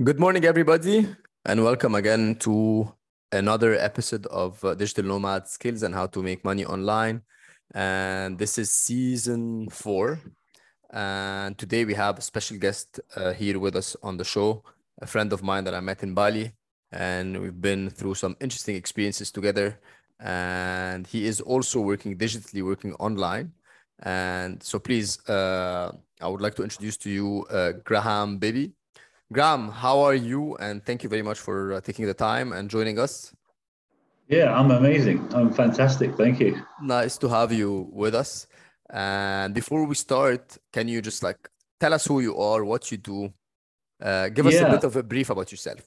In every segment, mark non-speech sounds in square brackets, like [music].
Good morning, everybody, and welcome again to another episode of uh, Digital Nomad Skills and How to Make Money Online. And this is season four. And today we have a special guest uh, here with us on the show, a friend of mine that I met in Bali. And we've been through some interesting experiences together. And he is also working digitally, working online. And so, please, uh, I would like to introduce to you uh, Graham Bibi. Graham, how are you? And thank you very much for uh, taking the time and joining us. Yeah, I'm amazing. I'm fantastic. Thank you. Nice to have you with us. And before we start, can you just like tell us who you are, what you do? Uh, give us yeah. a bit of a brief about yourself.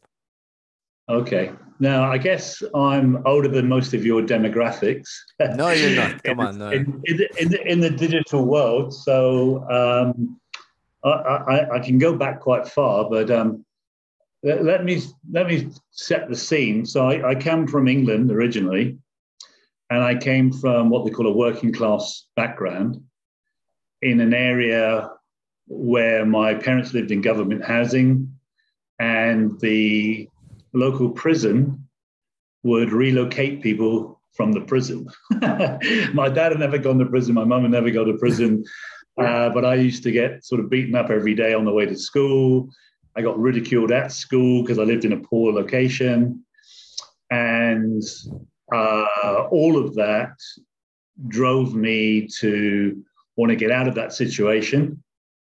Okay. Now, I guess I'm older than most of your demographics. No, you're not. [laughs] Come in, on. No. In, in, the, in, the, in the digital world. So, um, I, I, can go back quite far, but um, let, let, me let me set the scene. So I, I came from England originally, and I came from what they call a working class background in an area where my parents lived in government housing, and the local prison would relocate people from the prison. [laughs] my dad had never gone to prison. My mum had never gone to prison. Uh, but I used to get sort of beaten up every day on the way to school. I got ridiculed at school because I lived in a poor location. And uh, all of that drove me to want to get out of that situation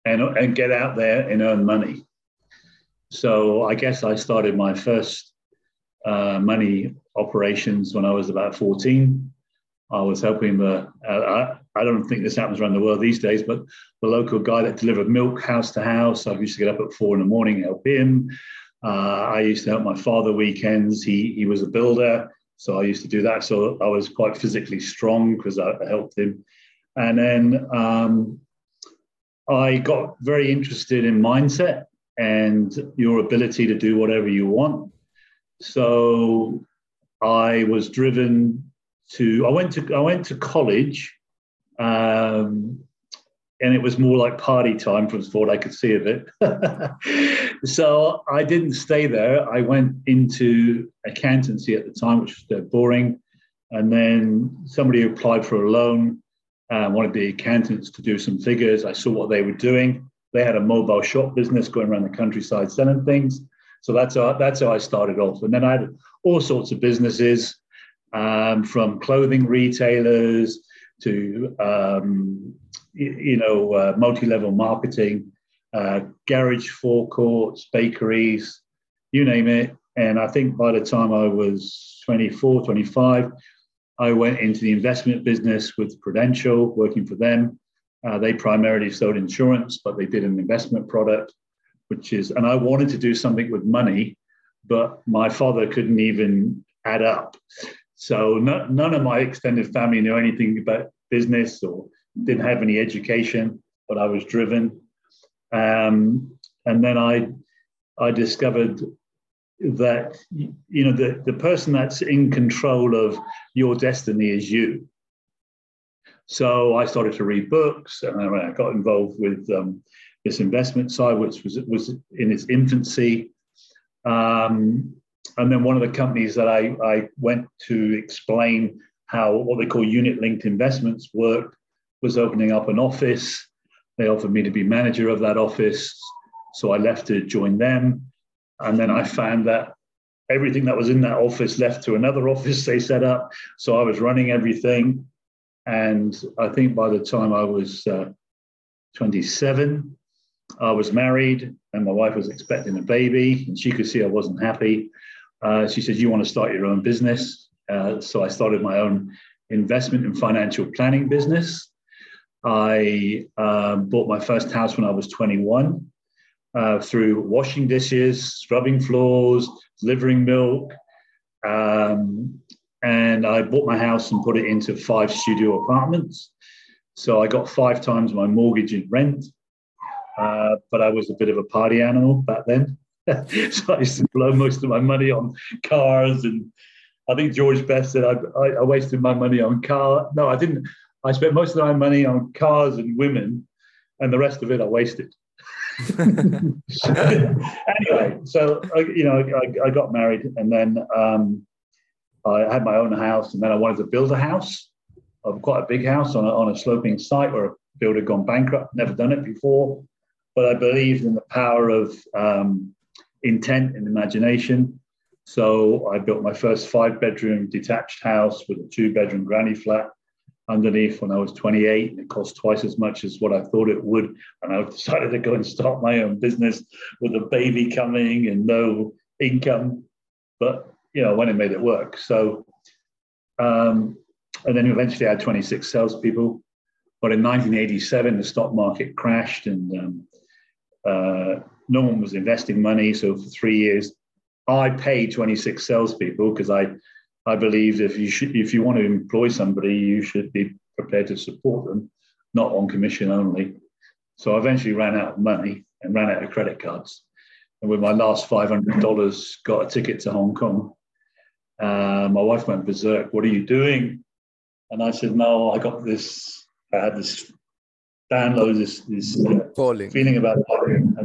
and, and get out there and earn money. So I guess I started my first uh, money operations when I was about 14. I was helping the, uh, I, don't think this happens around the world these days, but the local guy that delivered milk house to house, I used to get up at four in the morning help him. Uh, I used to help my father weekends. He, he was a builder, so I used to do that. So I was quite physically strong because I, I helped him. And then um, I got very interested in mindset and your ability to do whatever you want. So I was driven to I went to I went to college, um, and it was more like party time from what I could see of it. [laughs] so I didn't stay there. I went into accountancy at the time, which was boring. And then somebody applied for a loan, uh, wanted the accountants to do some figures. I saw what they were doing. They had a mobile shop business going around the countryside selling things. So that's how, that's how I started off. And then I had all sorts of businesses um, from clothing retailers to um, you, know uh, multi-level marketing, uh, garage forecourts, bakeries, you name it. And I think by the time I was 24, 25, I went into the investment business with Prudential, working for them. Uh, they primarily sold insurance, but they did an investment product, which is, and I wanted to do something with money, but my father couldn't even add up. So no, none of my extended family knew anything about business or didn't have any education, but I was driven. Um, and then I, I discovered that you know the, the person that's in control of your destiny is you. So I started to read books, and I got involved with um, this investment side, which was was in its infancy. Um, and then one of the companies that I, I went to explain how what they call unit linked investments worked was opening up an office. They offered me to be manager of that office. So I left to join them. And then I found that everything that was in that office left to another [laughs] office they set up. So I was running everything. And I think by the time I was uh, 27, I was married and my wife was expecting a baby, and she could see I wasn't happy. Uh, she said, You want to start your own business? Uh, so I started my own investment and financial planning business. I uh, bought my first house when I was 21 uh, through washing dishes, scrubbing floors, delivering milk. Um, and I bought my house and put it into five studio apartments. So I got five times my mortgage in rent. Uh, but I was a bit of a party animal back then. [laughs] so I used to blow most of my money on cars, and I think George Best said I, I, I wasted my money on car. No, I didn't. I spent most of my money on cars and women, and the rest of it I wasted. [laughs] anyway, so you know, I, I, got married, and then um, I had my own house, and then I wanted to build a house, of quite a big house on a, on a sloping site where a builder gone bankrupt. Never done it before, but I believed in the power of um, intent and imagination. So I built my first five-bedroom detached house with a two-bedroom granny flat underneath when I was 28, and it cost twice as much as what I thought it would. And I [laughs] decided to go and start my own business with a baby coming and no income. But you know, when I made it work. So, um, and then eventually I had 26 salespeople. But in 1987, the stock market crashed and um, uh, no one was investing money. So for three years, I paid 26 salespeople because I I believe if you should, if you want to employ somebody, you should be prepared to support them, not on commission only. So I eventually ran out of money and ran out of credit cards. And with my last $500, got a ticket to Hong Kong. Uh, my wife went berserk. What are you doing? And I said, no, I got this. I had this download, this, this uh, feeling about it.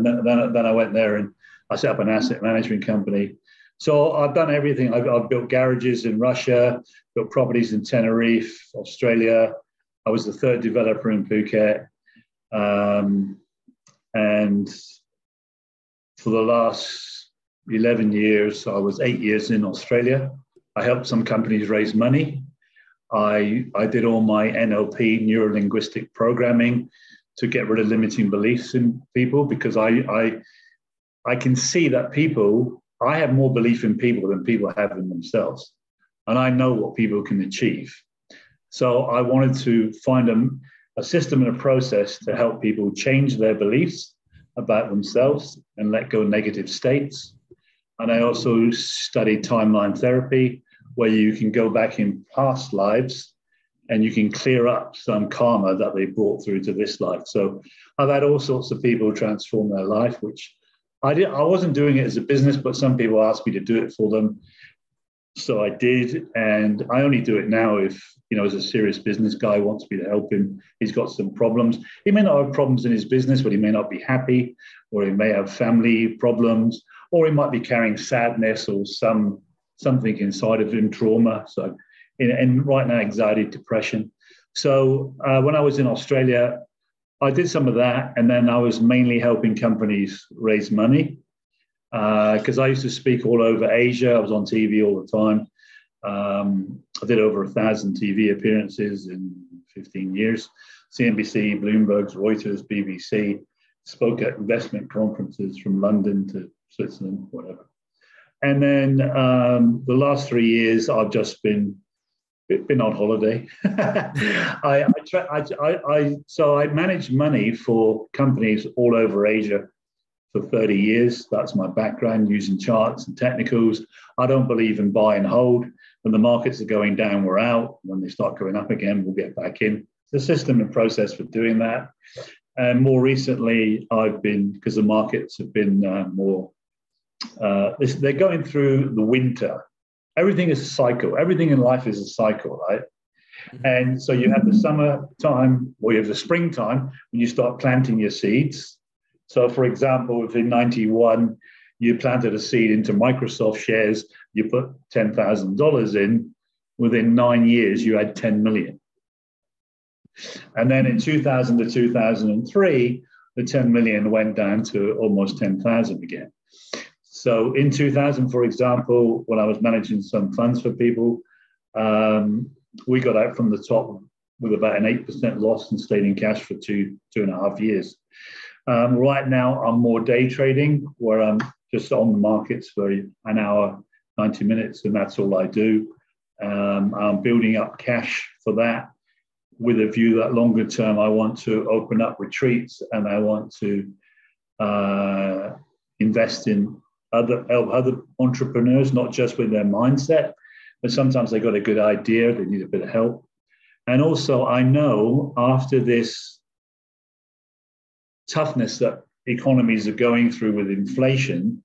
And then, then, I went there and I set up an asset management company so I've done everything. I've, I've, built garages in Russia, built properties in Tenerife, Australia. I was the third developer in Phuket. Um, and for the last 11 years, I was eight years in Australia. I helped some companies raise money. I, I did all my NLP, neuro linguistic programming, to get rid of limiting beliefs in people because I, I, I can see that people I have more belief in people than people have in themselves. And I know what people can achieve. So I wanted to find a, a system and a process to help people change their beliefs about themselves and let go negative states. And I also studied timeline therapy, where you can go back in past lives and you can clear up some karma that they brought through to this life. So I've had all sorts of people transform their life, which I did. I wasn't doing it as a business, but some people asked me to do it for them, so I did. And I only do it now if you know, as a serious business guy wants me to help him. He's got some problems. He may not have problems in his business, but he may not be happy, or he may have family problems, or he might be carrying sadness or some something inside of him, trauma. So, and right now, anxiety, depression. So uh, when I was in Australia, I did some of that, and then I was mainly helping companies raise money because uh, I used to speak all over Asia. I was on TV all the time. Um, I did over a thousand TV appearances in 15 years. CNBC, Bloomberg, Reuters, BBC. Spoke at investment conferences from London to Switzerland, whatever. And then um, the last three years, I've just been been on holiday. [laughs] I, I, try, I, I, so I managed money for companies all over Asia for 30 years. That's my background using charts and technicals. I don't believe in buy and hold. When the markets are going down, we're out. When they start going up again, we'll get back in. The system and process for doing that. And more recently, I've been, because the markets have been uh, more, uh, they're going through the winter everything is a cycle. Everything in life is a cycle, right? Mm-hmm. And so you have the summer time or you have the springtime when you start planting your seeds. So, for example, if in 91 you planted a seed into Microsoft shares, you put $10,000 in, within nine years you had 10 million. And then in 2000 to 2003, the 10 million went down to almost 10,000 again. So in 2000, for example, when I was managing some funds for people, um, we got out from the top with about an 8% loss and stayed in cash for two, two and a half years. Um, right now, I'm more day trading where I'm just on the markets for an hour, 90 minutes, and that's all I do. Um, I'm building up cash for that with a view that longer term, I want to open up retreats and I want to uh, invest in other help other entrepreneurs, not just with their mindset, but sometimes they got a good idea, they need a bit of help. And also, I know after this toughness that economies are going through with inflation,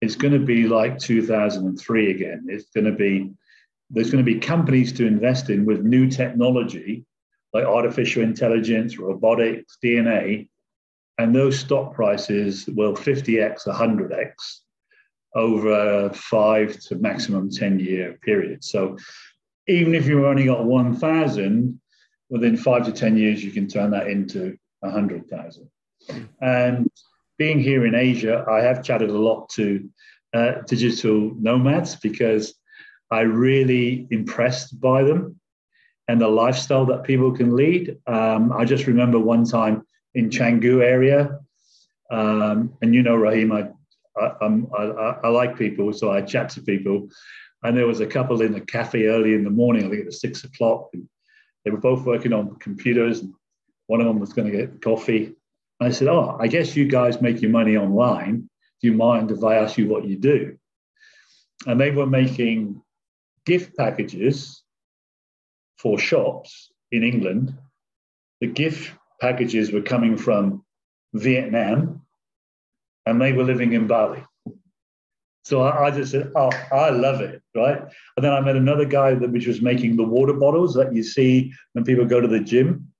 it's going to be like 2003 again. It's going to be there's going to be companies to invest in with new technology like artificial intelligence, robotics, DNA, and those stock prices will 50x, 100x over a five to maximum 10 year period. So even if you've only got 1,000, within five to 10 years, you can turn that into 100,000. And being here in Asia, I have chatted a lot to uh, digital nomads because I really impressed by them and the lifestyle that people can lead. Um, I just remember one time in Canggu area, um, and you know, Raheem, I, I, I, I, like people, so I chat to people. And there was a couple in a cafe early in the morning, I think it was six o'clock. They were both working on computers. One of them was going to get coffee. And I said, Oh, I guess you guys make your money online. Do you mind if I ask you what you do? And they were making gift packages for shops in England. The gift packages were coming from Vietnam and they were living in Bali. So I, I, just said, oh, I love it, right? And then I met another guy that which was making the water bottles that you see when people go to the gym.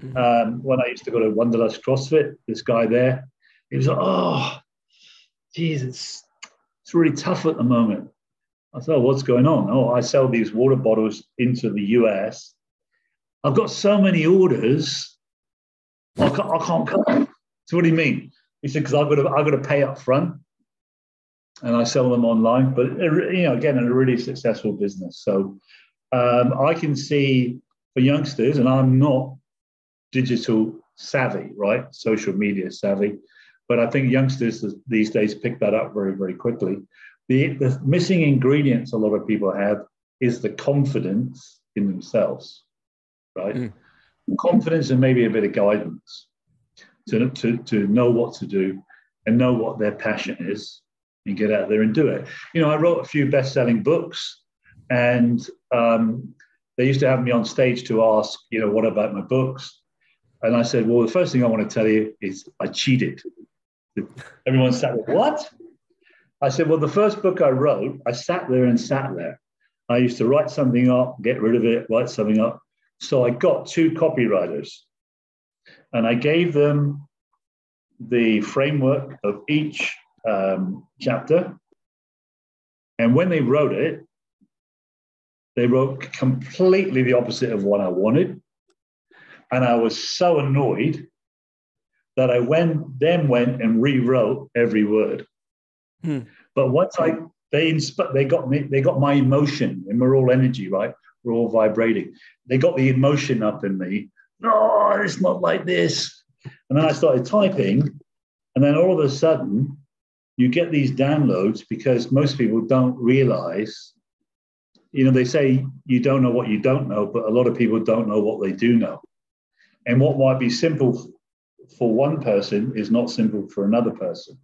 Mm-hmm. Um, when I used to go to Wanderlust CrossFit, this guy there, he was like, oh, geez, it's, it's really tough at the moment. I thought, what's going on? Oh, I sell these water bottles into the US. I've got so many orders, I can't, I can't come. So what do you mean? He said, because I've got to, I've got to pay up front and I sell them online. But you know, again, a really successful business. So um, I can see for youngsters, and I'm not digital savvy, right? Social media savvy, but I think youngsters these days pick that up very, very quickly. The, the missing ingredients a lot of people have is the confidence in themselves, right? Mm. Confidence and maybe a bit of guidance to, to, to know what to do and know what their passion is and get out there and do it. You know, I wrote a few best selling books and um, they used to have me on stage to ask, you know, what about my books? And I said, well, the first thing I want to tell you is I cheated. Everyone sat there, what? I said, well, the first book I wrote, I sat there and sat there. I used to write something up, get rid of it, write something up. So I got two copywriters and I gave them the framework of each um, chapter. And when they wrote it, they wrote completely the opposite of what I wanted. And I was so annoyed that I went, then went and rewrote every word. Hmm. But once I they insp- they got me they got my emotion and we're all energy, right? We're all vibrating. They got the emotion up in me. No, it's not like this. And then I started typing, and then all of a sudden, you get these downloads because most people don't realize. You know, they say you don't know what you don't know, but a lot of people don't know what they do know. And what might be simple for one person is not simple for another person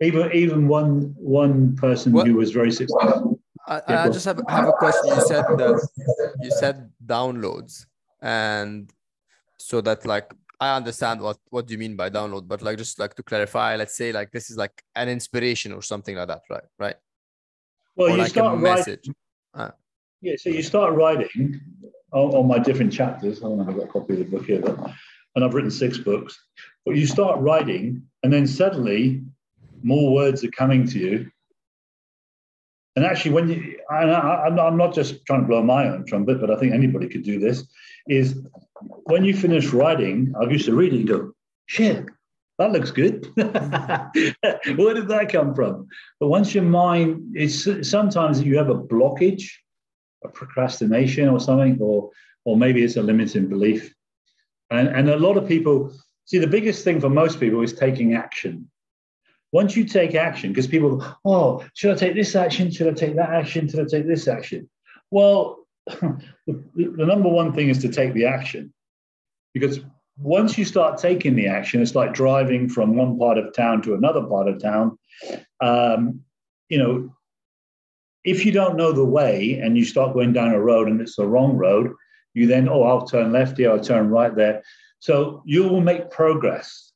even even one one person what? who was very successful. I, I just have, have a question. You said that you said downloads, and so that like I understand what what do you mean by download, but like just like to clarify, let's say like this is like an inspiration or something like that, right? Right. Well, or you like start writing. Ah. Yeah, so you start writing on, on my different chapters. I don't know if I've got a copy of the book here, but and I've written six books. But you start writing, and then suddenly more words are coming to you. And actually, when you, I, am not just trying to blow my own trumpet, but I think anybody could do this, is when you finish writing, I used to read it and go, shit, that looks good. [laughs] Where did that come from? But once your mind is sometimes you have a blockage, a procrastination or something, or or maybe it's a limiting belief. And, and a lot of people see the biggest thing for most people is taking action. Once you take action, because people, go, oh, should I take this action? Should I take that action? Should I take this action? Well, [laughs] the, number one thing is to take the action. Because once you start taking the action, it's like driving from one part of town to another part of town. Um, you know, if you don't know the way and you start going down a road and it's the wrong road, you then, oh, I'll turn left here, I'll turn right there. So you will make progress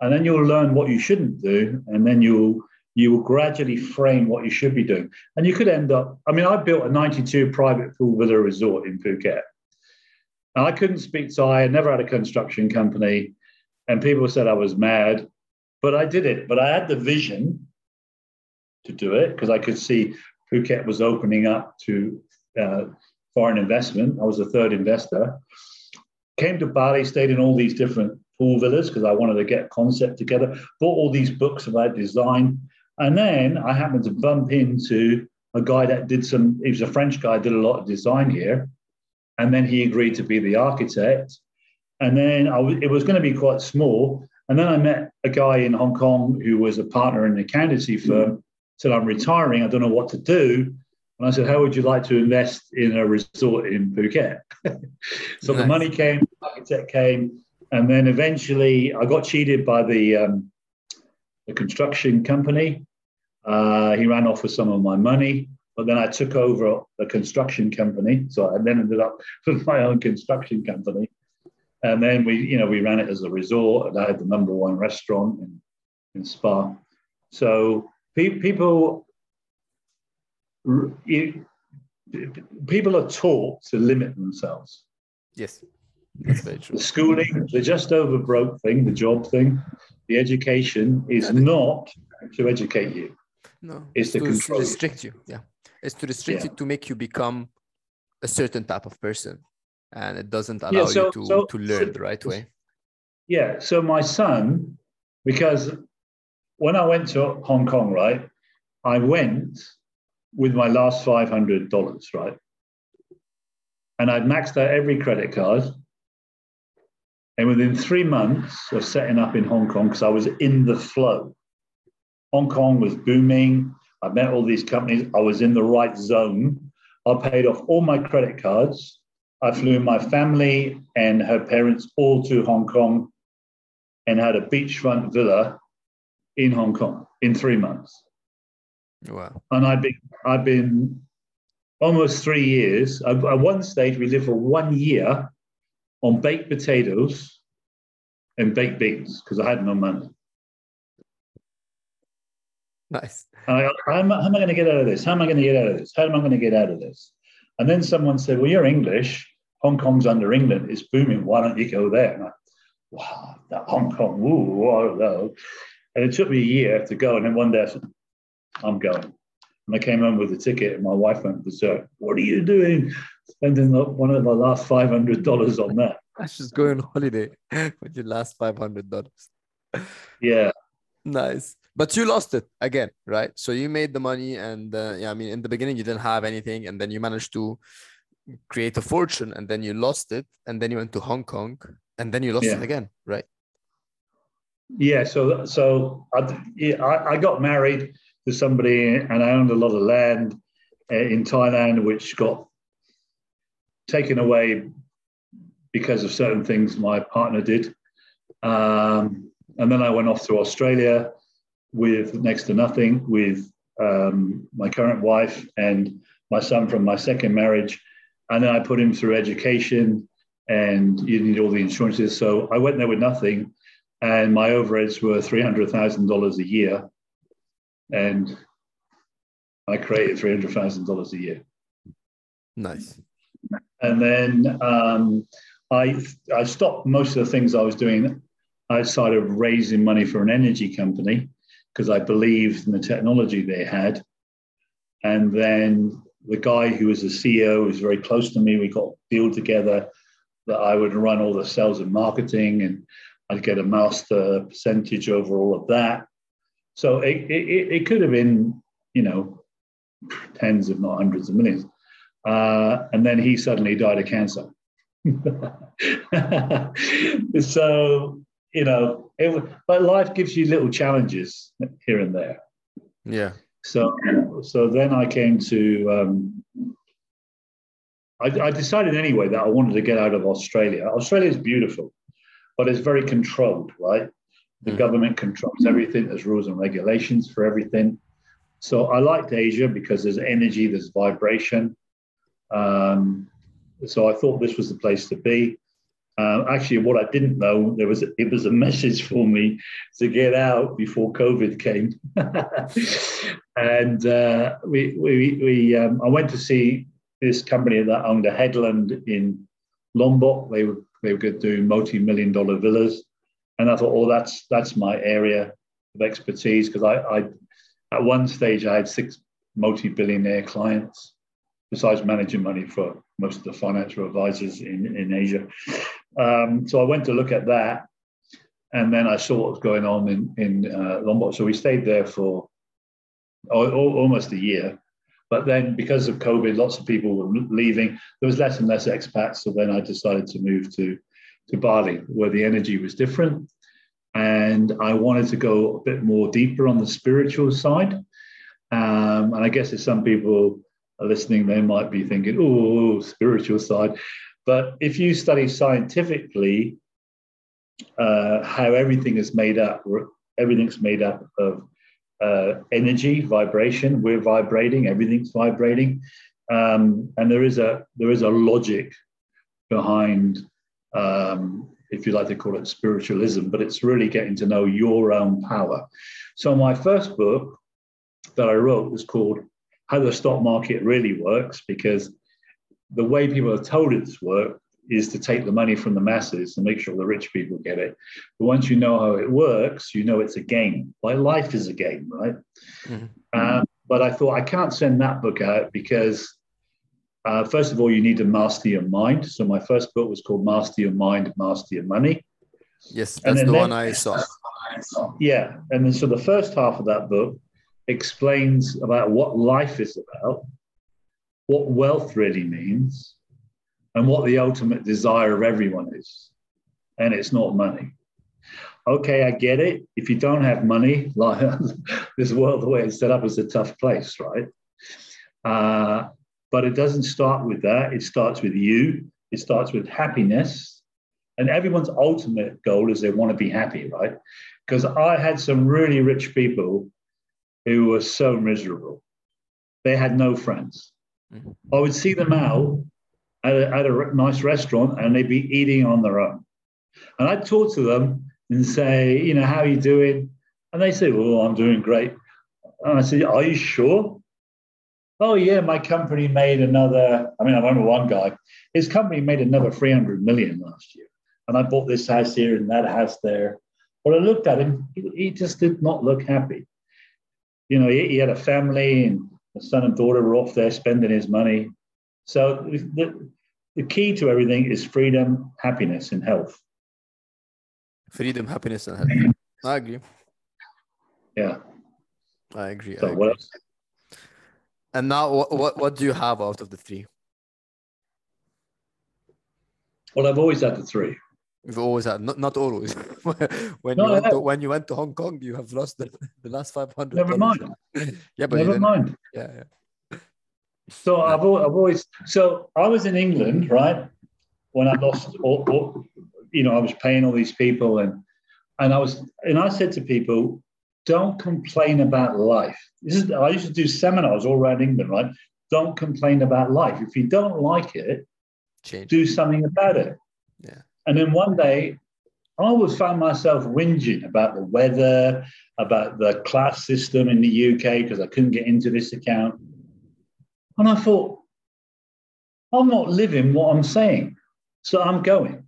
and then you'll learn what you shouldn't do, and then you'll you will gradually frame what you should be doing. And you could end up. I mean, I built a 92 private pool villa resort in Phuket. And I couldn't speak Thai. I never had a construction company. and people said I was mad, but I did it. But I had the vision to do it because I could see Phuket was opening up to uh, foreign investment. I was the third investor. Came to Bali, stayed in all these different pool villas because I wanted to get a concept together. Bought all these books about design, and then I happened to bump into a guy that did some. He was a French guy, did a lot of design here, and then he agreed to be the architect. And then I it was going to be quite small. And then I met a guy in Hong Kong who was a partner in an accountancy firm. Said, "I'm retiring. I don't know what to do." And I said, How would you like to invest in a resort in Phuket? [laughs] so nice. the money came, the architect came, and then eventually I got cheated by the, um, the construction company. Uh, he ran off with some of my money, but then I took over the construction company. So I then ended up [laughs] with my own construction company. And then we, you know, we ran it as a resort, and I had the number one restaurant in, in Spa. So pe- people you, people are taught to limit themselves. Yes, that's very true. The schooling, the just over broke thing, the job thing, the education is not to educate you. No, it's, to, to restrict you. Yeah, it's to restrict yeah. you to make you become a certain type of person, and it doesn't allow yeah, so, you to so, to learn so, the right way. Yeah. So my son, because when I went to Hong Kong, right, I went with my last $500, right? And I'd maxed out every credit card. And within three months of setting up in Hong Kong, because I was in the flow, Hong Kong was booming. I met all these companies. I was in the right zone. I paid off all my credit cards. I flew my family and her parents all to Hong Kong and had a beachfront villa in Hong Kong in three months. Wow. And I've been, I've been almost three years. At, at one stage, we lived for one year on baked potatoes and baked beans because I had no money. Nice. And I, how am, how am I going to get out of this? How am I going to get out of this? How am I going to get out of this? And then someone said, Well, you're English. Hong Kong's under England. It's booming. Why don't you go there? And I, wow, that Hong Kong, woo, no. And it took me a year to go. And then one day I said, I'm going. And I came home with a ticket, and my wife went berserk. What are you doing? Spending one of my last five hundred dollars on that. [laughs] I just go on holiday [laughs] with your last five hundred dollars. Yeah. Nice. But you lost it again, right? So you made the money, and uh, yeah, I mean, in the beginning you didn't have anything, and then you managed to create a fortune, and then you lost it, and then you went to Hong Kong, and then you lost yeah. it again, right? Yeah. So so I, yeah, I, I got married to somebody, and I owned a lot of land uh, in Thailand, which got taken away because of certain things my partner did. Um, and then I went off to Australia with next to nothing with um, my current wife and my son from my second marriage. And then I put him through education and you need all the insurances. So I went there with nothing and my overheads were $300,000 a year and I created three hundred thousand dollars a year. Nice. And then um, I I stopped most of the things I was doing outside of raising money for an energy company because I believed in the technology they had. And then the guy who was the CEO was very close to me. We got deal together that I would run all the sales and marketing and I'd get a master percentage over all of that. So it, it, it could have been, you know, tens, if not hundreds of millions. Uh, and then he suddenly died of cancer. [laughs] so, you know, it, but life gives you little challenges here and there. Yeah. So, so then I came to, um, I, I decided anyway that I wanted to get out of Australia. Australia is beautiful, but it's very controlled, right? The mm. government controls everything. There's rules and regulations for everything. So I liked Asia because there's energy, there's vibration. Um, so I thought this was the place to be. Uh, actually, what I didn't know there was it was a message for me to get out before COVID came, [laughs] and uh, we we, we um, I went to see this company that owned a headland in Lombok. They were they were doing multi million dollar villas, and I thought, oh, that's that's my area of expertise because I, I at one stage I had six multi-billionaire clients besides managing money for most of the financial advisors in, in Asia. Um, so I went to look at that. And then I saw what was going on in, in uh, Lombok. So we stayed there for almost a year. But then because of COVID, lots of people were leaving. There was less and less expats. So then I decided to move to, to Bali, where the energy was different. And I wanted to go a bit more deeper on the spiritual side. Um, and I guess if some people are listening, they might be thinking, oh, spiritual side. But if you study scientifically uh, how everything is made up, everything's made up of uh, energy, vibration. We're vibrating, everything's vibrating. Um, and there is a there is a logic behind um, if you like to call it spiritualism, but it's really getting to know your own power. So my first book that I wrote was called How the Stock Market Really Works, because the way people are told it's work is to take the money from the masses and make sure the rich people get it. But once you know how it works, you know it's a game. Like life is a game, right? Mm-hmm. Um, but I thought I can't send that book out because, uh, first of all, you need to master your mind. So my first book was called Master Your Mind, Master Your Money. Yes, that's the one I saw. Yeah, and then so the first half of that book explains about what life is about, what wealth really means, and what the ultimate desire of everyone is. And it's not money. Okay, I get it. If you don't have money, [laughs] like this world, the way it's set up, is a tough place, right? Uh, but it doesn't start with that. It starts with you. It starts with happiness. And everyone's ultimate goal is they want to be happy, right? Because I had some really rich people who were so miserable. They had no friends. Mm-hmm. I would see them out at a, at a nice restaurant and they'd be eating on their own. And I'd talk to them and say, you know, how are you doing? And they say, well, I'm doing great. And I said, are you sure? Oh, yeah, my company made another. I mean, I remember one guy, his company made another 300 million last year. And I bought this house here and that house there. But I looked at him, he, he just did not look happy. You know, he, he had a family and the son and daughter were off there spending his money. So the, the key to everything is freedom, happiness, and health. Freedom, happiness, and health. I agree. Yeah. I agree. So I agree. And now, what, what, what do you have out of the three? Well, I've always had the three. You've always had, not, not always. [laughs] when, no, you went to, when you went to Hong Kong, you have lost the, the last 500. Never mind. [laughs] yeah, but never mind. Yeah, yeah. So I've, I've always so I was in England, right? When I lost, all, all, you know, I was paying all these people, and and I was and I said to people, don't complain about life. This is I used to do seminars all around England, right? Don't complain about life. If you don't like it, Change. do something about it. Yeah. And then one day, I always found myself whinging about the weather, about the class system in the UK because I couldn't get into this account. And I thought, I'm not living what I'm saying. So I'm going.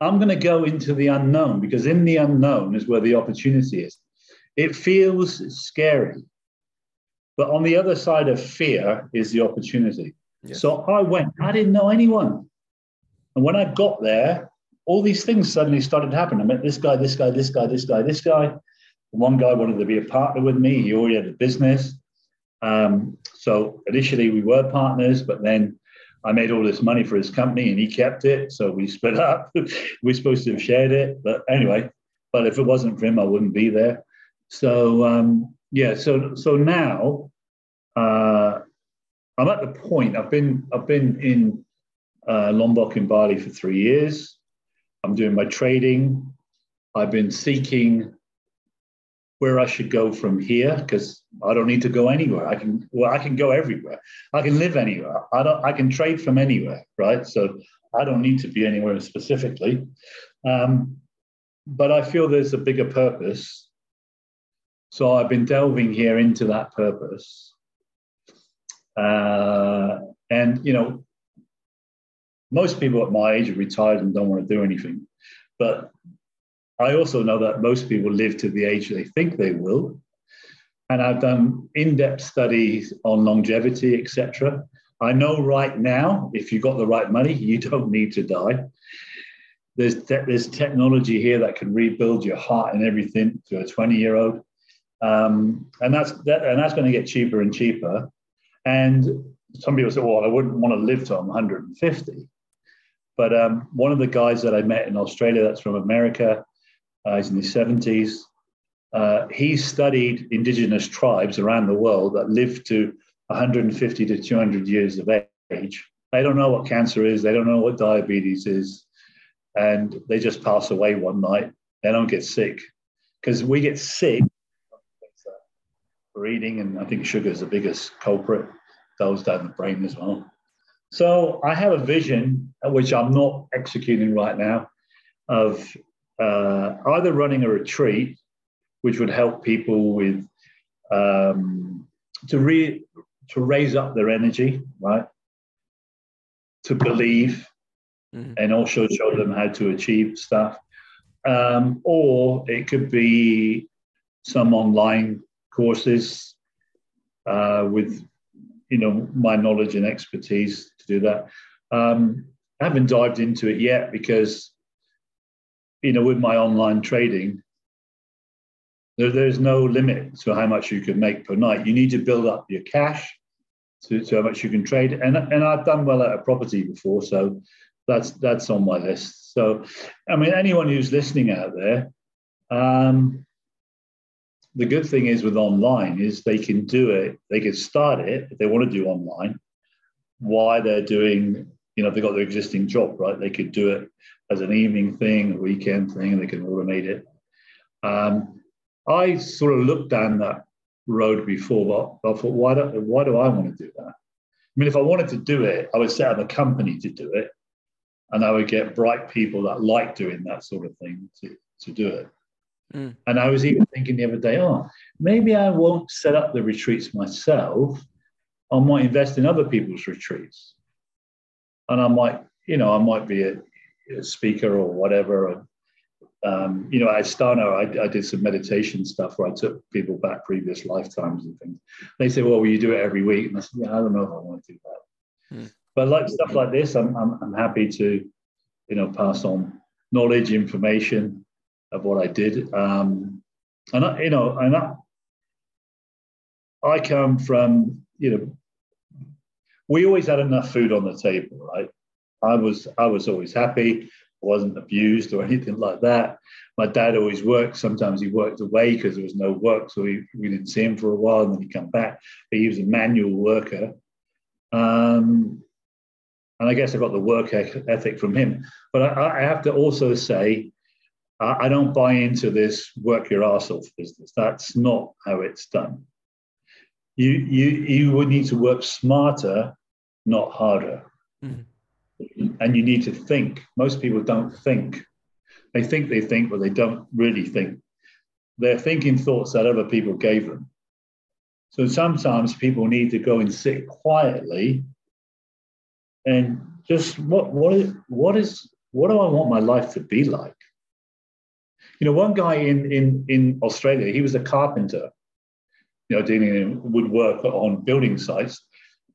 I'm going to go into the unknown because in the unknown is where the opportunity is. It feels scary. But on the other side of fear is the opportunity. Yes. So I went, I didn't know anyone. And when I got there, all these things suddenly started to happen. I met this guy, this guy, this guy, this guy, this guy. One guy wanted to be a partner with me. He already had a business. Um, so initially we were partners, but then I made all this money for his company and he kept it. So we [laughs] split up. we're supposed to have shared it. But anyway, but if it wasn't for him, I wouldn't be there. So um, yeah, so so now uh, I'm at the point. I've been I've been in uh, Lombok in Bali for three years. I'm doing my trading. I've been seeking where I should go from here because I don't need to go anywhere. I can well, I can go everywhere. I can live anywhere. I don't. I can trade from anywhere, right? So I don't need to be anywhere specifically. Um, but I feel there's a bigger purpose. So I've been delving here into that purpose. Uh, and you know, most people at my age are retired and don't want to do anything. But I also know that most people live to the age they think they will. And I've done in depth studies on longevity, etc. I know right now, if you've got the right money, [laughs] you don't need to die. There's, te- there's technology here that can rebuild your heart and everything to a 20 year old. Um, and that's that, and that's going to get cheaper and cheaper. And some people say, well, I wouldn't want to live I'm 150. But um, one of the guys that I met in Australia that's from America, uh, he's in his 70s. Uh, he studied indigenous tribes around the world that lived to 150 to 200 years of age. They don't know what cancer is, they don't know what diabetes is, and they just pass away one night. They don't get sick because we get sick for eating, and I think sugar is the biggest culprit, goes down the brain as well. So I have a vision, which I'm not executing right now, of uh, either running a retreat, which would help people with um, to re to raise up their energy, right? To believe, mm-hmm. and also show them how to achieve stuff. Um, or it could be some online courses uh, with, you know, my knowledge and expertise to do that. Um, I haven't dived into it yet because, you know, with my online trading, there, there's no limit to how much you can make per night. You need to build up your cash to, to how much you can trade. And, and I've done well at a property before, so that's that's on my list. So, I mean, anyone who's listening out there, um, the good thing is with online is they can do it. They can start it if they want to do online. Why they're doing, you know, they've got their existing job, right? They could do it as an evening thing, a weekend thing, and they can automate it. Um, I sort of looked down that road before, but I thought, why do, why do I want to do that? I mean, if I wanted to do it, I would set up a company to do it, and I would get bright people that like doing that sort of thing to, to do it. Mm. And I was even thinking the other day, oh, maybe I won't set up the retreats myself. I might invest in other people's retreats. And I might, you know, I might be a, a speaker or whatever, and um, you know, at Astana, I, I, did some meditation stuff where I took people back previous lifetimes and things. They say, well, will you do it every week? And I said, yeah, I don't know if I want to do that. Hmm. But like stuff like this, I'm, I'm, I'm, happy to, you know, pass on knowledge, information of what I did. Um, and, I, you know, and I, I come from, you know, we always had enough food on the table, right? I was, I was always happy wasn't abused or [laughs] anything like that. My dad always worked. Sometimes he worked away because there was no work, so we, we didn't see him for a while, and then he come back. But he was a manual worker, um, and I guess I got the work ethic from him. But I, I have to also say, I, I don't buy into this work your ass off business. That's not how it's done. You you you would need to work smarter, not harder. Mm-hmm and you need to think. Most people don't think. They think they think, but they don't really think. They're thinking thoughts that other people gave them. So sometimes people need to go and sit quietly and just what what is what is what do I want my life to be like? You know, one guy in in in Australia, he was a carpenter, you know, dealing in woodwork on building sites.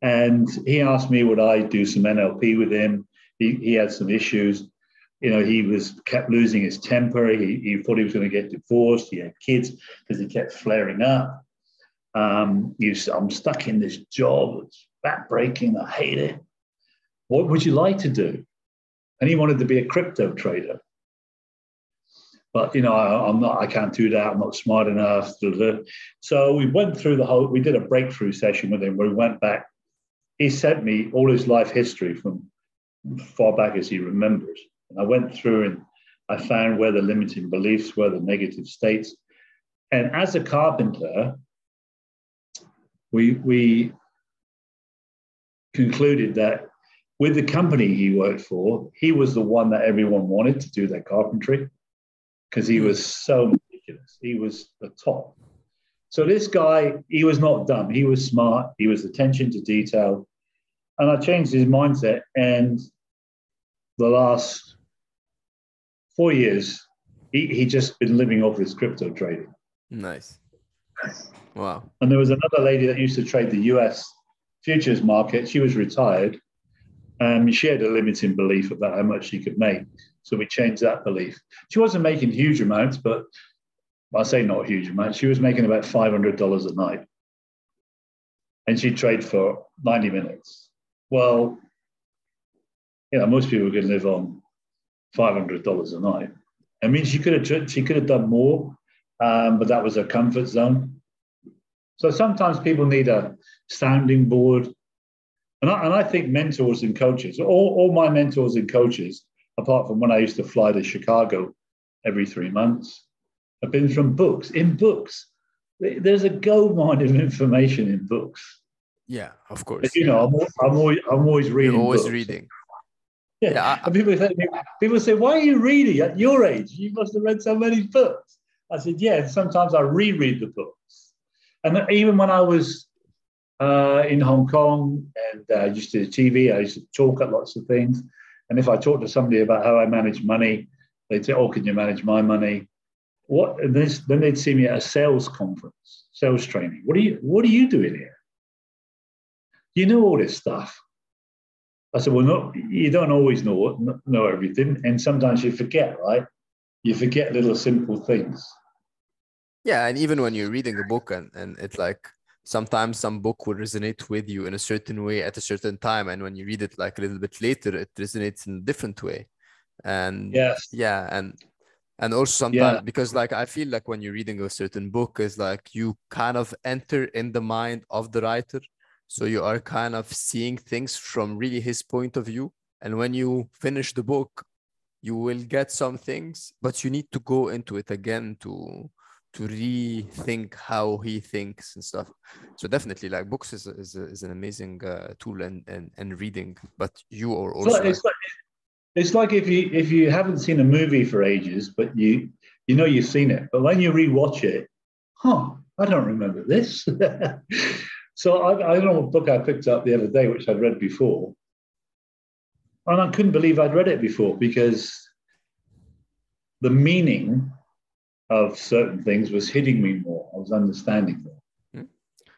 And he asked me would I do some NLP with him. He, he had some issues. You know, he was kept losing his temper. He, he thought he was going to get divorced. He had kids because he kept flaring up. Um, he was, I'm stuck in this job. It's backbreaking. I hate it. What would you like to do? And he wanted to be a crypto trader. But you know, I, am not. I can't do that. I'm not smart enough. So we went through the whole. We did a breakthrough session with him where we went back he sent me all his life history from far back as he remembers. And I went through and I found where the limiting beliefs were, the negative states. And as a carpenter, we, we concluded that with the company he worked for, he was the one that everyone wanted to do their carpentry because he was so ridiculous. He was the top. So this guy, he was not dumb. He was smart. He was attention to detail. And I changed his mindset. And the last four years. He he just been living off his crypto trading. Nice. Wow. And there was another lady that used to trade the U.S. futures market. She was retired. Um, she had a limiting belief about how much she could make. So we changed that belief. She wasn't making huge amounts, but I say not huge amounts. She was making about $500 a night. And she'd trade for 90 minutes. Well, you know, most people can live on $500 a night. I mean, she could have she could have done more, um, but that was her comfort zone. So sometimes people need a sounding board, and I, and I think mentors and coaches, all, all my mentors and coaches, apart from when I used to fly to Chicago every three months, have been from books. In books, there's a gold mine of information in books. Yeah, of course. You know, I'm, I'm always I'm always reading. You're always books. reading. Yeah, yeah I, and people say, people say, "Why are you reading at your age? You must have read so many books." I said, "Yeah." Sometimes I reread the books, and even when I was uh, in Hong Kong and uh, used to do TV, I used to talk at lots of things. And if I talk to somebody about how I manage money, they'd say, "Oh, can you manage my money?" What? This, then they'd see me at a sales conference, sales training. What are you? What are you doing here? You know all this stuff. I said, well, no, you don't always know know everything, and sometimes you forget, right? You forget little simple things. Yeah, and even when you're reading a book, and and it's like sometimes some book will resonate with you in a certain way at a certain time, and when you read it like a little bit later, it resonates in a different way. And yes, yeah, and and also sometimes yeah. because like I feel like when you're reading a certain book, is like you kind of enter in the mind of the writer so you are kind of seeing things from really his point of view. And when you finish the book, you will get some things, but you need to go into it again to to rethink how he thinks and stuff. So definitely, like books is is, is an amazing uh, tool and, and and reading. But you are also. It's like, it's, like, it's like if you if you haven't seen a movie for ages, but you you know you've seen it, but when you rewatch it, huh? I don't remember this. [laughs] So I, I don't know what book I picked up the other day, which I'd read before. And I couldn't believe I'd read it before because the meaning of certain things was hitting me more. I was understanding more.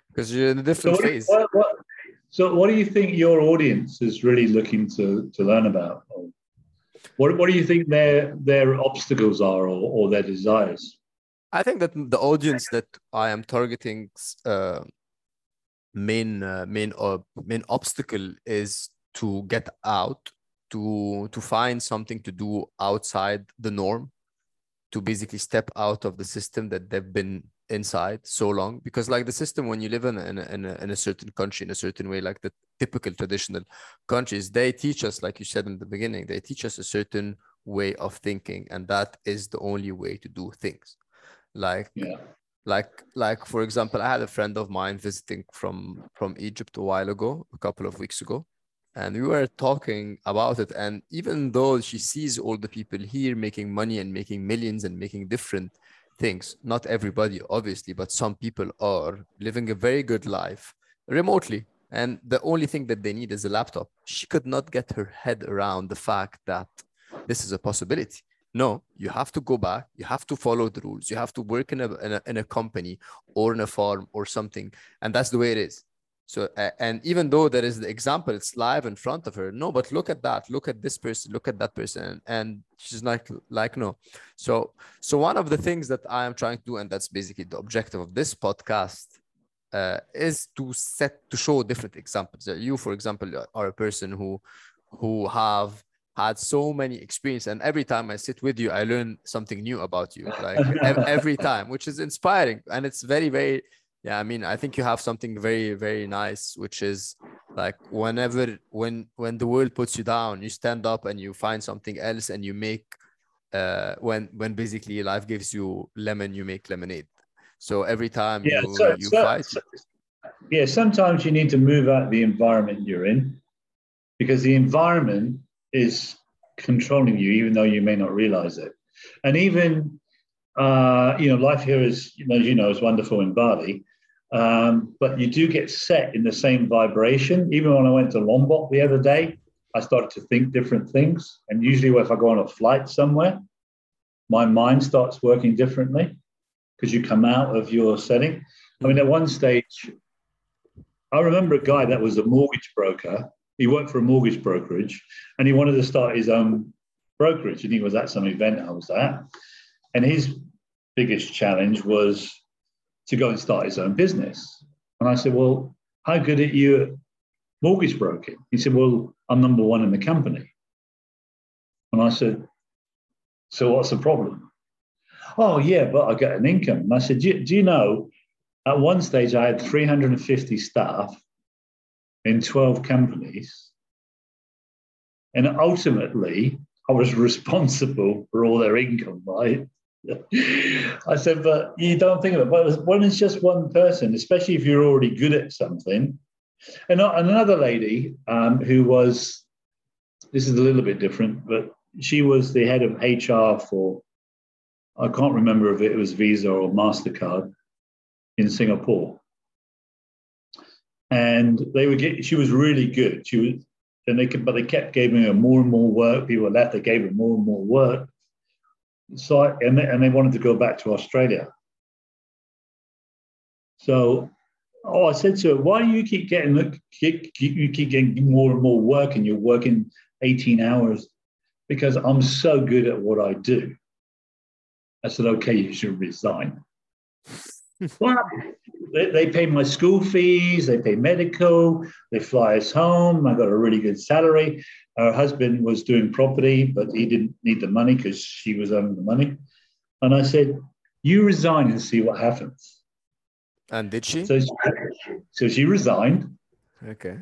Because hmm. you're in a different so phase. What, what, so, what do you think your audience is really looking to, to learn about? What, what do you think their their obstacles are or, or their desires? I think that the audience that I am targeting uh, main uh, main uh, main obstacle is to get out to to find something to do outside the norm to basically step out of the system that they've been inside so long. Because like the system when you live in in in a, in a certain country in a certain way like the typical traditional countries they teach us like you said in the beginning they teach us a certain way of thinking and that is the only way to do things. Like yeah. like like for example i had a friend of mine visiting from from egypt a while ago a couple of weeks ago and we were talking about it and even though she sees all the people here making money and making millions and making different things not everybody obviously but some people are living a very good life remotely and the only thing that they need is a laptop she could not get her head around the fact that this is a possibility no, you have to go back. You have to follow the rules. You have to work in a, in a, in a company or in a farm or something. And that's the way it is. So, uh, and even though there is the example, it's live in front of her. No, but look at that. Look at this person. Look at that person. And she's like, like, no. So, so one of the things that I am trying to do, and that's basically the objective of this podcast, uh, is to set to show different examples. You, for example, are a person who who have had so many experience and every time i sit with you i learn something new about you like [laughs] every time which is inspiring and it's very very yeah i mean i think you have something very very nice which is like whenever when when the world puts you down you stand up and you find something else and you make uh when when basically life gives you lemon you make lemonade so every time yeah, you, so, you so, fight so, yeah sometimes you need to move out the environment you're in because the environment is controlling you, even though you may not realize it. And even, uh, you know, life here is, you know, as you know, is wonderful in Bali. Um, but you do get set in the same vibration. Even when I went to Lombok the other day, I started to think different things. And usually, if I go on a flight somewhere, my mind starts working differently because you come out of your setting. I mean, at one stage, I remember a guy that was a mortgage broker. He worked for a mortgage brokerage and he wanted to start his own brokerage. And he was at some event I was at. And his biggest challenge was to go and start his own business. And I said, Well, how good are you at mortgage broking? He said, Well, I'm number one in the company. And I said, So what's the problem? Oh, yeah, but I get an income. And I said, do, do you know, at one stage I had 350 staff in 12 companies. And ultimately, I was [laughs] responsible for all their income, right? [laughs] I said, but you don't think of it. But when it's just one person, especially if you're already good at something. And another lady um, who was, this is a little bit different, but she was the head of HR for, I can't remember if it was Visa or MasterCard in Singapore. And they would get, she was really good. She was, and they could, but they kept giving her more and more work. People left, they gave her more and more work. So, I, and, they, and they wanted to go back to Australia. So, oh, I said to her, why do you keep getting, the? you keep getting more and more work and you're working 18 hours? Because I'm so good at what I do. I said, okay, you should resign. [laughs] well, they, they pay my school fees, they pay medical, they fly us home. I got a really good salary. Her husband was doing property, but he didn't need the money because she was earning the money. And I said, You resign and see what happens. And did she? So she, so she resigned. Okay.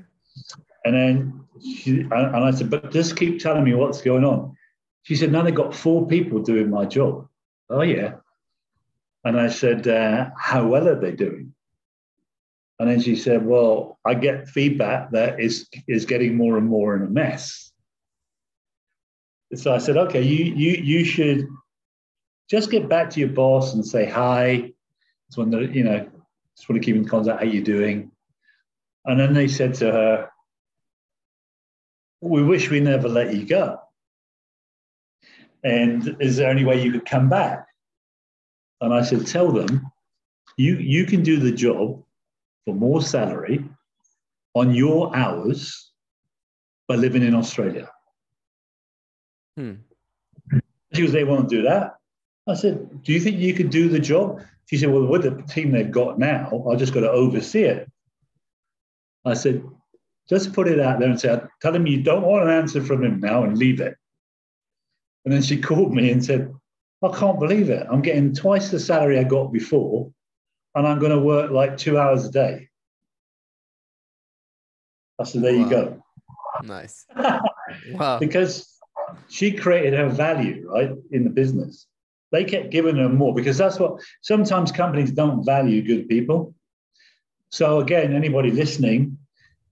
And then she, and I said, But just keep telling me what's going on. She said, Now they've got four people doing my job. Oh, yeah. And I said, uh, How well are they doing? And then she said, Well, I get feedback that is, is getting more and more in a mess. So I said, Okay, you, you, you should just get back to your boss and say hi. It's when the, you know, just want to keep in contact. How you doing? And then they said to her, We wish we never let you go. And is there any way you could come back? And I said, Tell them you, you can do the job for more salary on your hours by living in Australia. Hmm. She was, they won't do that. I said, Do you think you could do the job? She said, Well, with the team they've got now, I just got to oversee it. I said, Just put it out there and say, Tell him you don't want an answer from him now and leave it. And then she called me and said, I can't believe it. I'm getting twice the salary I got before and I'm going to work like two hours a day. I said, there wow. you go. Nice. wow. [laughs] Because she created her value, right, in the business. They kept giving her more because that's what sometimes companies don't value good people. So, again, anybody listening,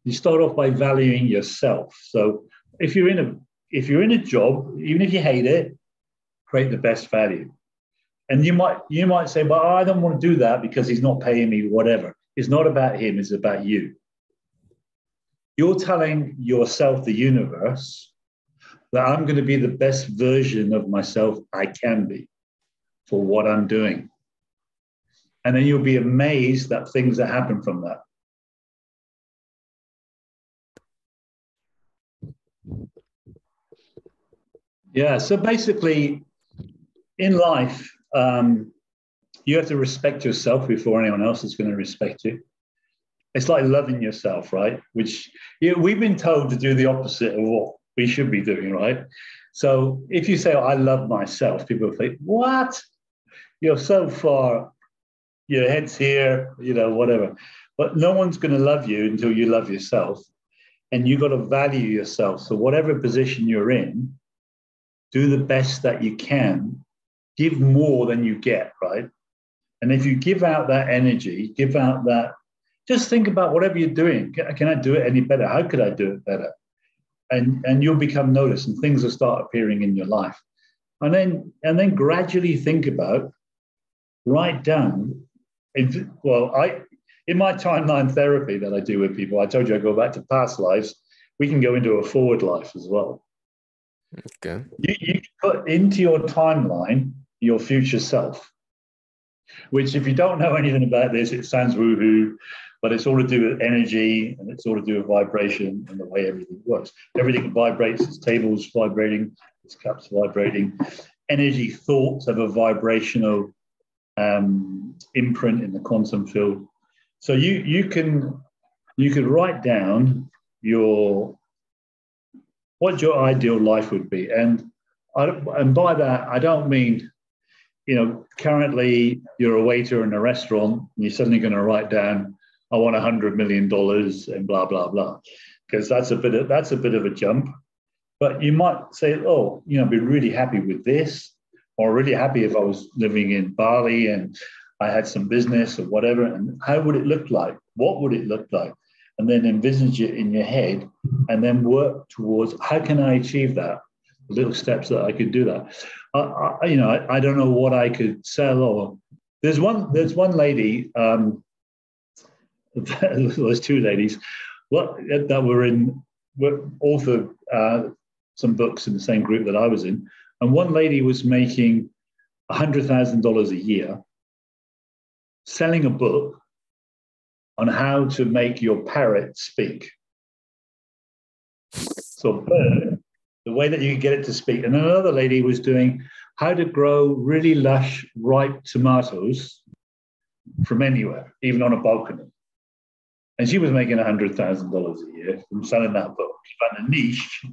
you start off by valuing yourself. So, if you're in a if you're in a job, even if you hate it, create the best value. And you might you might say, "Well, I don't want to do that because he's not paying me whatever." It's not about him, it's about you. You're telling yourself, the universe, that I'm going to be the best version of myself I can be for what I'm doing. And then you'll be amazed at things that happen from that. Yeah, so basically, in life, um, you have to respect yourself before anyone else is going to respect you. It's like loving yourself, right? Which you know, we've been told to do the opposite of what we should be doing, right? So if you say, oh, I love myself, people think, what? You're so far, your head's here, you know, whatever. But no one's going to love you until you love yourself. And you've got to value yourself. So, whatever position you're in, do the best that you can give more than you get, right? And if you give out that energy, give out that, just think about whatever you're doing. Can, I do it any better? How could I do it better? And and you'll become noticed, and things will start appearing in your life. And then and then gradually think about, write down. In, well, I in my timeline therapy that I do with people, I told you I go back to past lives. We can go into a forward life as well. Okay. You, you put into your timeline your future self. Which, if you don't know anything about this, it sounds woohoo, but it's all to do with energy and it's all to do with vibration and the way everything works. Everything vibrates, its tables vibrating, its cups vibrating. Energy thoughts have a vibrational um, imprint in the quantum field. So you you can you could write down your what your ideal life would be, and I, and by that I don't mean you know currently you're a waiter in a restaurant and you're suddenly going to write down I want hundred million dollars and blah blah blah because that's a bit of that's a bit of a jump. But you might say, oh, you know, be really happy with this, or really happy if I was living in Bali and I had some business or whatever. And how would it look like? What would it look like? And then envisage it in your head and then work towards how can I achieve that? Little steps that I could do that. I, I you know, I, I, don't know what I could sell or there's one there's one lady, um, [laughs] there's two ladies what, that were in were author uh, some books in the same group that I was in. And one lady was making $100,000 a year selling a book on how to make your parrot speak. So, bird, the way that you get it to speak. And another lady was doing how to grow really lush, ripe tomatoes from anywhere, even on a balcony. And she was making $100,000 a year from selling that book. She found a niche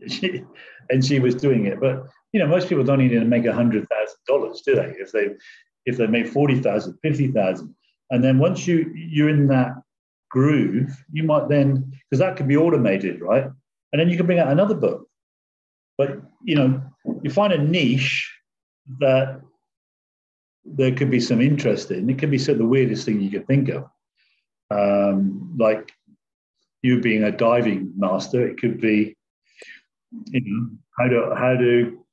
[laughs] and she was doing it. But you know, most people don't need to make hundred thousand dollars, do they? If they if they make 40,000, 50,000. And then once you you're in that groove, you might then because that can be automated, right? And then you can bring out another book. But you know, you find a niche that there could be some interest in. It could be sort of the weirdest thing you could think of. Um, like you being a diving master, it could be you know how to how to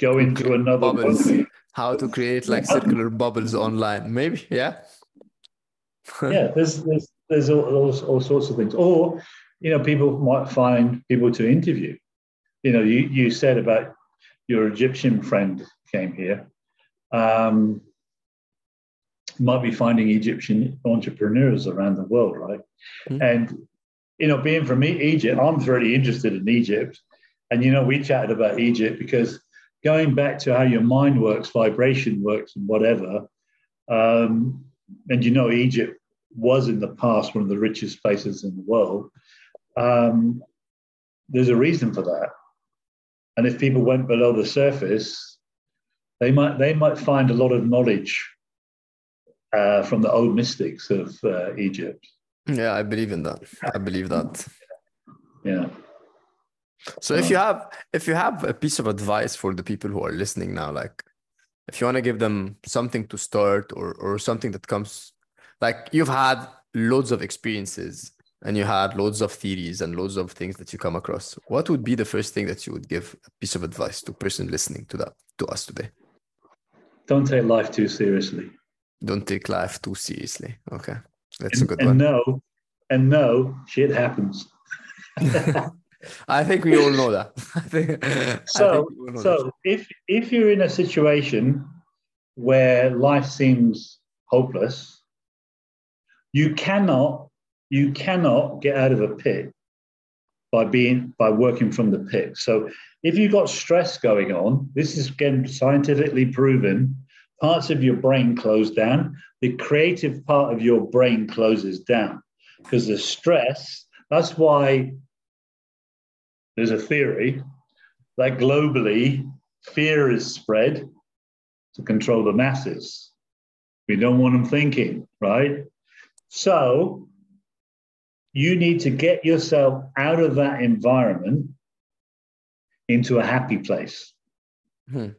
go into another bubbles. How to create like circular bubbles online? Maybe, yeah. [laughs] yeah, there's there's there's all, all, all sorts of things. Or you know, people might find people to interview. You know, you you said about your Egyptian friend came here. Um, might be finding Egyptian entrepreneurs around the world, right? Mm-hmm. And you know, being from Egypt, I'm really interested in Egypt. And, you know, we chatted about Egypt because going back to how your mind works, vibration works, and whatever, um, and you know, Egypt was in the past one of the richest places in the world. Um, there's a reason for that. And if people went below the surface, they might they might find a lot of knowledge uh, from the old mystics of uh, Egypt. Yeah, I believe in that. I believe that. [laughs] Yeah. So if you have if you have a piece of advice for the people who are listening now, like if you want to give them something to start or or something that comes like you've had loads of experiences and you had loads of theories and loads of things that you come across, what would be the first thing that you would give a piece of advice to a person listening to that to us today? Don't take life too seriously. Don't take life too seriously. Okay. That's and, a good one. and one. No, and no, shit happens. [laughs] [laughs] I think we all know that. [laughs] I think, so, I think so if if you're in a situation where life seems hopeless, you cannot you cannot get out of a pit by being by working from the pit. So if you've got stress going on, this is again scientifically proven parts of your brain close down, the creative part of your brain closes down because the stress, that's why there's a theory that globally fear is spread to control the masses. We don't want them thinking, right? So you need to get yourself out of that environment into a happy place. Hmm.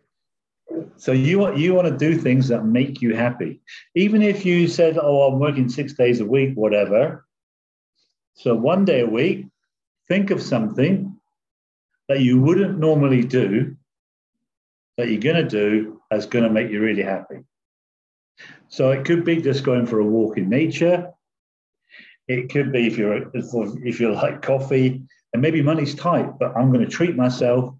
So you want you want to do things that make you happy, even if you said, "Oh, I'm working six days a week, whatever." So one day a week, think of something that you wouldn't normally do that you're going to do that's going to make you really happy. So it could be just going for a walk in nature. It could be if you're if you like coffee, and maybe money's tight, but I'm going to treat myself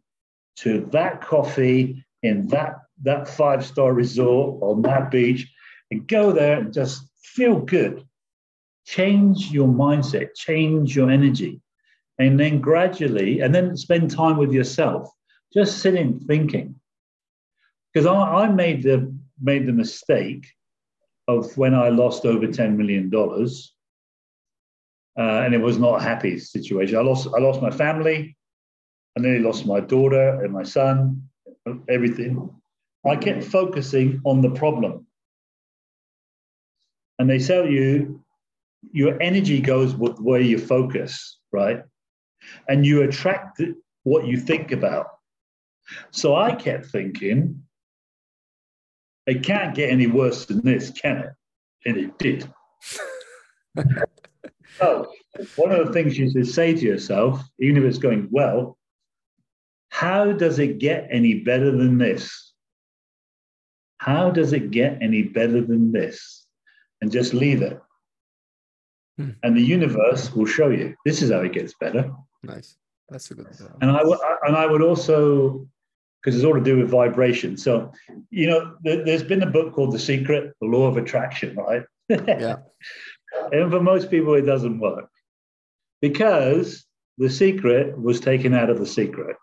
to that coffee in that that five star resort on that beach and go there and just feel good. Change your mindset, change your energy, and then gradually, and then spend time with yourself, just sitting thinking. Because I, I made the made the mistake of when I lost over $10 million. Uh, and it was not a happy situation. I lost, I lost my family. I nearly lost my daughter and my son, everything. I kept focusing on the problem. And they tell you your energy goes with where you focus, right? And you attract what you think about. So I kept thinking, it can't get any worse than this, can it? And it did. [laughs] so, one of the things you should say to yourself, even if it's going well, how does it get any better than this? How does it get any better than this? And just leave it. Hmm. And the universe will show you this is how it gets better. Nice. That's a good. And I would, and I would also because it's all to do with vibration. So, you know, th- there's been a book called The Secret, The Law of Attraction, right? [laughs] yeah. And for most people, it doesn't work because the secret was taken out of the secret.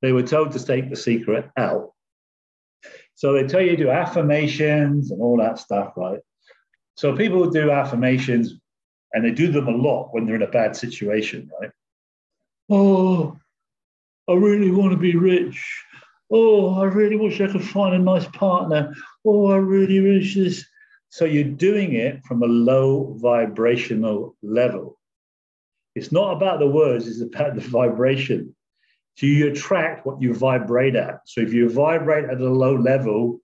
They were told to take the secret out. So they tell you to do affirmations and all that stuff, right? So people do affirmations and they do them a lot when they're in a bad situation, right? Oh, I really want to be rich. Oh, I really wish I could find a nice partner. Oh, I really wish this. So you're doing it from a low vibrational level. It's not about the words, it's about the vibration. So you attract what you vibrate at. So if you vibrate at a low level,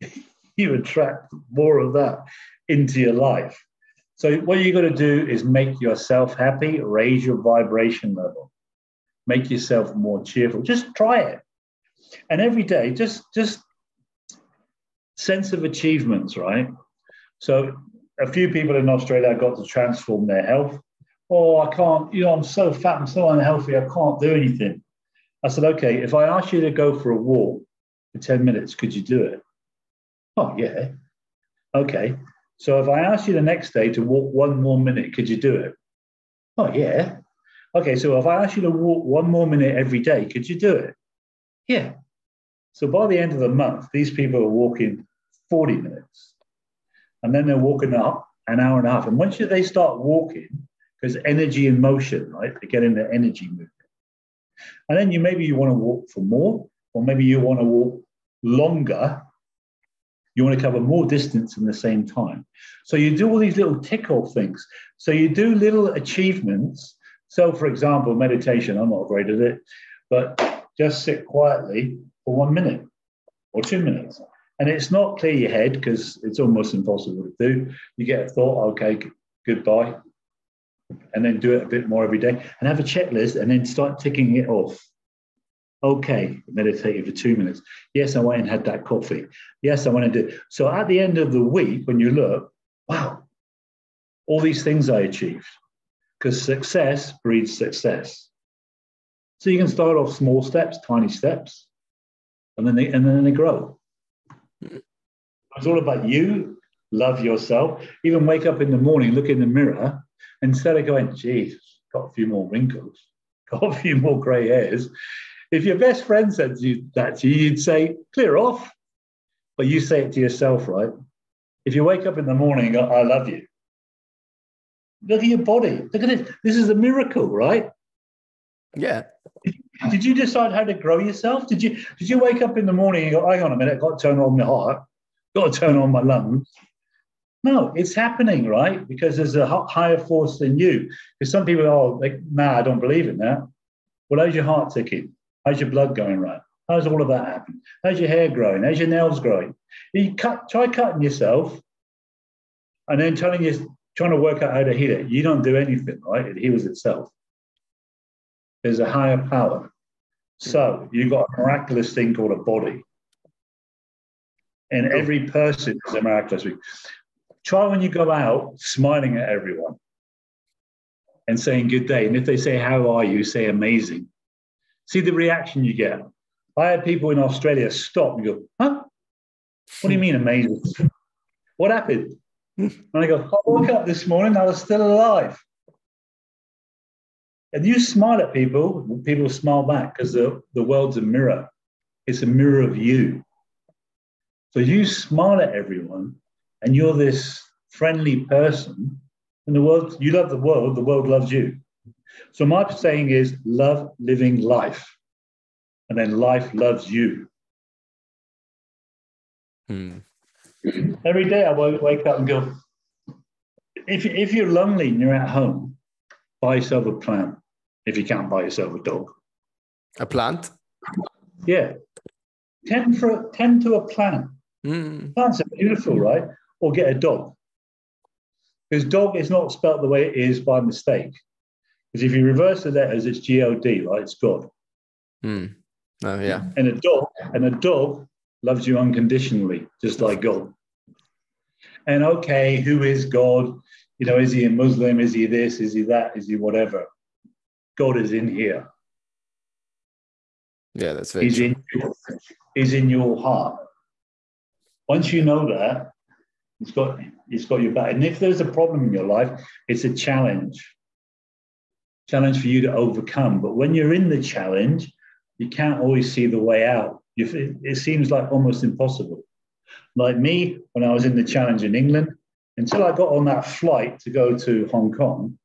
[laughs] you attract more of that into your life. So what you got to do is make yourself happy, raise your vibration level make yourself more cheerful. Just try it. And every day, just just sense of achievements, right? So a few people in Australia got to transform their health. Oh, I can't, you know, I'm so fat, I'm so unhealthy, I can't do anything. I said, okay, if I ask you to go for a walk for 10 minutes, could you do it? Oh, yeah. Okay. So if I ask you the next day to walk one more minute, could you do it? Oh, yeah. Okay, so if I ask you to walk one more minute every day, could you do it? Yeah. So by the end of the month, these people are walking 40 minutes. And then they're walking up an hour and a half. And once they start walking, because energy and motion, right? They get in the energy movement. And then you maybe you want to walk for more, or maybe you want to walk longer. You want to cover more distance in the same time. So you do all these little tickle things. So you do little achievements so, for example, meditation, I'm not great at it, but just sit quietly for one minute or two minutes. And it's not clear your head because it's almost impossible to do. You get a thought, okay, goodbye. And then do it a bit more every day and have a checklist and then start ticking it off. Okay, meditated for two minutes. Yes, I went and had that coffee. Yes, I went and did. So at the end of the week, when you look, wow, all these things I achieved because success breeds success. So you can start off small steps, tiny steps, and then they and then they grow. It's all about you. Love yourself. Even wake up in the morning, look in the mirror, instead of going, "Geez, got a few more wrinkles, [laughs] got a few more grey hairs." If your best friend said to you, that to you, you'd say, "Clear off," but you say it to yourself, right? If you wake up in the morning, "I love you," Look at your body. Look at it. This is a miracle, right? Yeah. Did you decide how to grow yourself? Did you did you wake up in the morning and go, hang on a minute, I've got to turn on my heart, got to turn on my lungs? No, it's happening, right? Because there's a higher force than you. Because some people are like, nah, I don't believe in that. Well, how's your heart ticking? How's your blood going right? How's all of that happen? How's your hair growing? How's your nails growing? You cut, try cutting yourself and then telling you, trying to work out how to heal it. You don't do anything, right? It heals itself. There's a higher power. So you've got a miraculous thing called a body. And every person is a miraculous thing. Try when you go out smiling at everyone and saying good day. And if they say, How are you? say amazing. See the reaction you get. I had people in Australia stop and go, huh? What do you mean amazing? What happened? [laughs] And I go, I woke up this morning, I was still alive. And you smile at people, people smile back because the, the world's a mirror. It's a mirror of you. So you smile at everyone and you're this friendly person, and the world, you love the world, the world loves you. So my saying is love living life. And then life loves you. Hmm. Every day I wake up and go, if, if you're lonely and you're at home, buy yourself a plant if you can't buy yourself a dog. A plant? Yeah. Tend, for, tend to a plant. Mm. Plants are beautiful, right? Or get a dog. Because dog is not spelt the way it is by mistake. Because if you reverse the letters, it's G O D, right? It's God. Mm. Oh, yeah. And a dog, and a dog loves you unconditionally, just like God. And okay, who is God? You know, is he a Muslim? Is he this? Is he that? Is he whatever? God is in here. Yeah, that's very He's true. in your, he's in your heart. Once you know that, it's got he's got your back. And if there's a problem in your life, it's a challenge. Challenge for you to overcome. But when you're in the challenge, you can't always see the way out. You, it seems like almost impossible. Like me, when I was in the challenge in England, until I got on that flight to go to Hong Kong,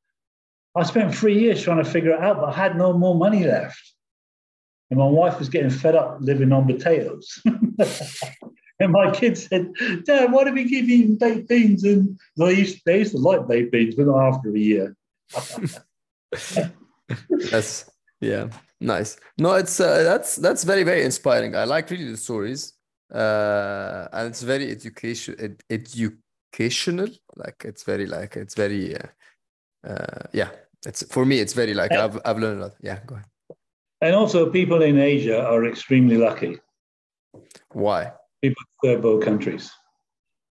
I spent three years trying to figure it out, but I had no more money left. And my wife was getting fed up living on potatoes. [laughs] and my kids said, Dad, why do we give him baked beans? And they used, they used to like baked beans, but not after a year. [laughs] That's yeah, nice. No, it's uh, that's that's very very inspiring. I like really the stories, uh, and it's very education ed educational. Like it's very like it's very uh, uh, yeah. It's for me. It's very like I've I've learned a lot. Yeah, go ahead. And also, people in Asia are extremely lucky. Why? People in third world countries.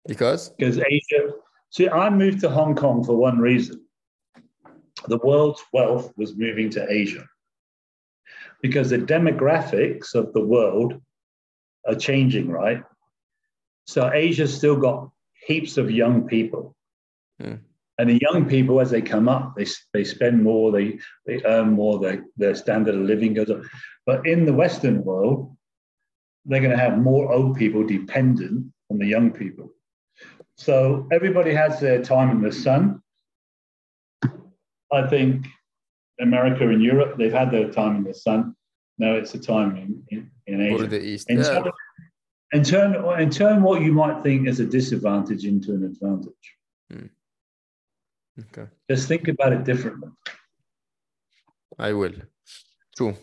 Because Because Asia, see, I moved to Hong Kong for one reason. The world's wealth was moving to Asia because the demographics of the world are changing, right? So Asia's still got heaps of young people. Hmm. And the young people, as they come up, they, they spend more, they, they earn more, their, their standard of living goes up. But in the Western world, they're going to have more old people dependent on the young people. So everybody has their time in the sun. I think America and Europe, they've had their time in the sun. Now it's a time in, in, in Asia. the East, And, yeah, turn, and, turn, and turn what you might think is a disadvantage into an advantage. Hmm. okay. Just think about it differently. I will. True.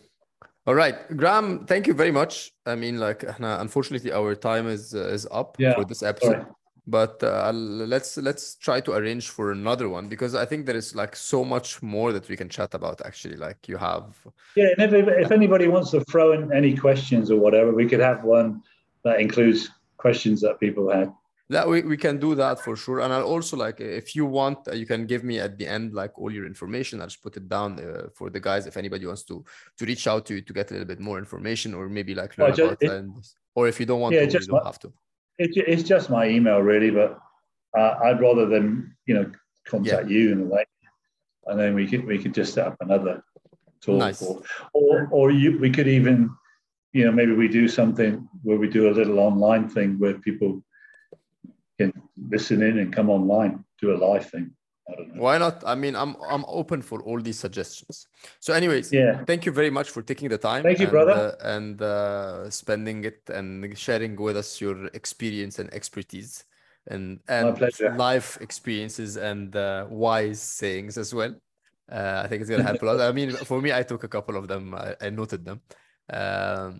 All right, Graham, thank you very much. I mean, like, [laughs] unfortunately, our time is uh, is up yeah. for this episode. But uh, let's let's try to arrange for another one because I think there is like so much more that we can chat about. Actually, like you have. Yeah, and if, if anybody wants to throw in any questions or whatever, we could have one that includes questions that people had. That we, we can do that for sure. And I'll also like if you want, uh, you can give me at the end like all your information. I'll just put it down uh, for the guys if anybody wants to to reach out to you to get a little bit more information or maybe like learn ju- about it- and or if you don't want Yeah, to, you don't my- have to. It, it's just my email, really, but uh, I'd rather than you know contact you in a way, and then we could we could just set up another talk, Nice. or or, or you, we could even you know maybe we do something where we do a little online thing where people can listen in and come online, do a live thing. I don't know. Why not? I mean, I'm I'm open for all these suggestions. So, anyways, Yeah. thank you very much for taking the time. Thank you, and, brother. uh, and uh, spending it and sharing with us your experience and expertise and and life experiences and uh, wise sayings as well. Uh, I think it's gonna help a lot. I mean, for me, I took a couple of them. I, I noted them. Um,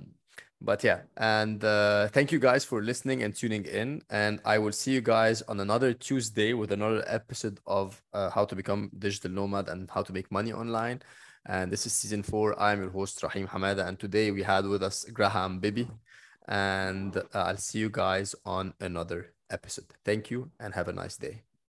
but yeah, and uh, thank you guys for listening and tuning in. And I will see you guys on another Tuesday with another episode of uh, how to become digital nomad and how to make money online. And this is season four. I'm your host Rahim Hamada, and today we had with us Graham Bibi. And uh, I'll see you guys on another episode. Thank you and have a nice day.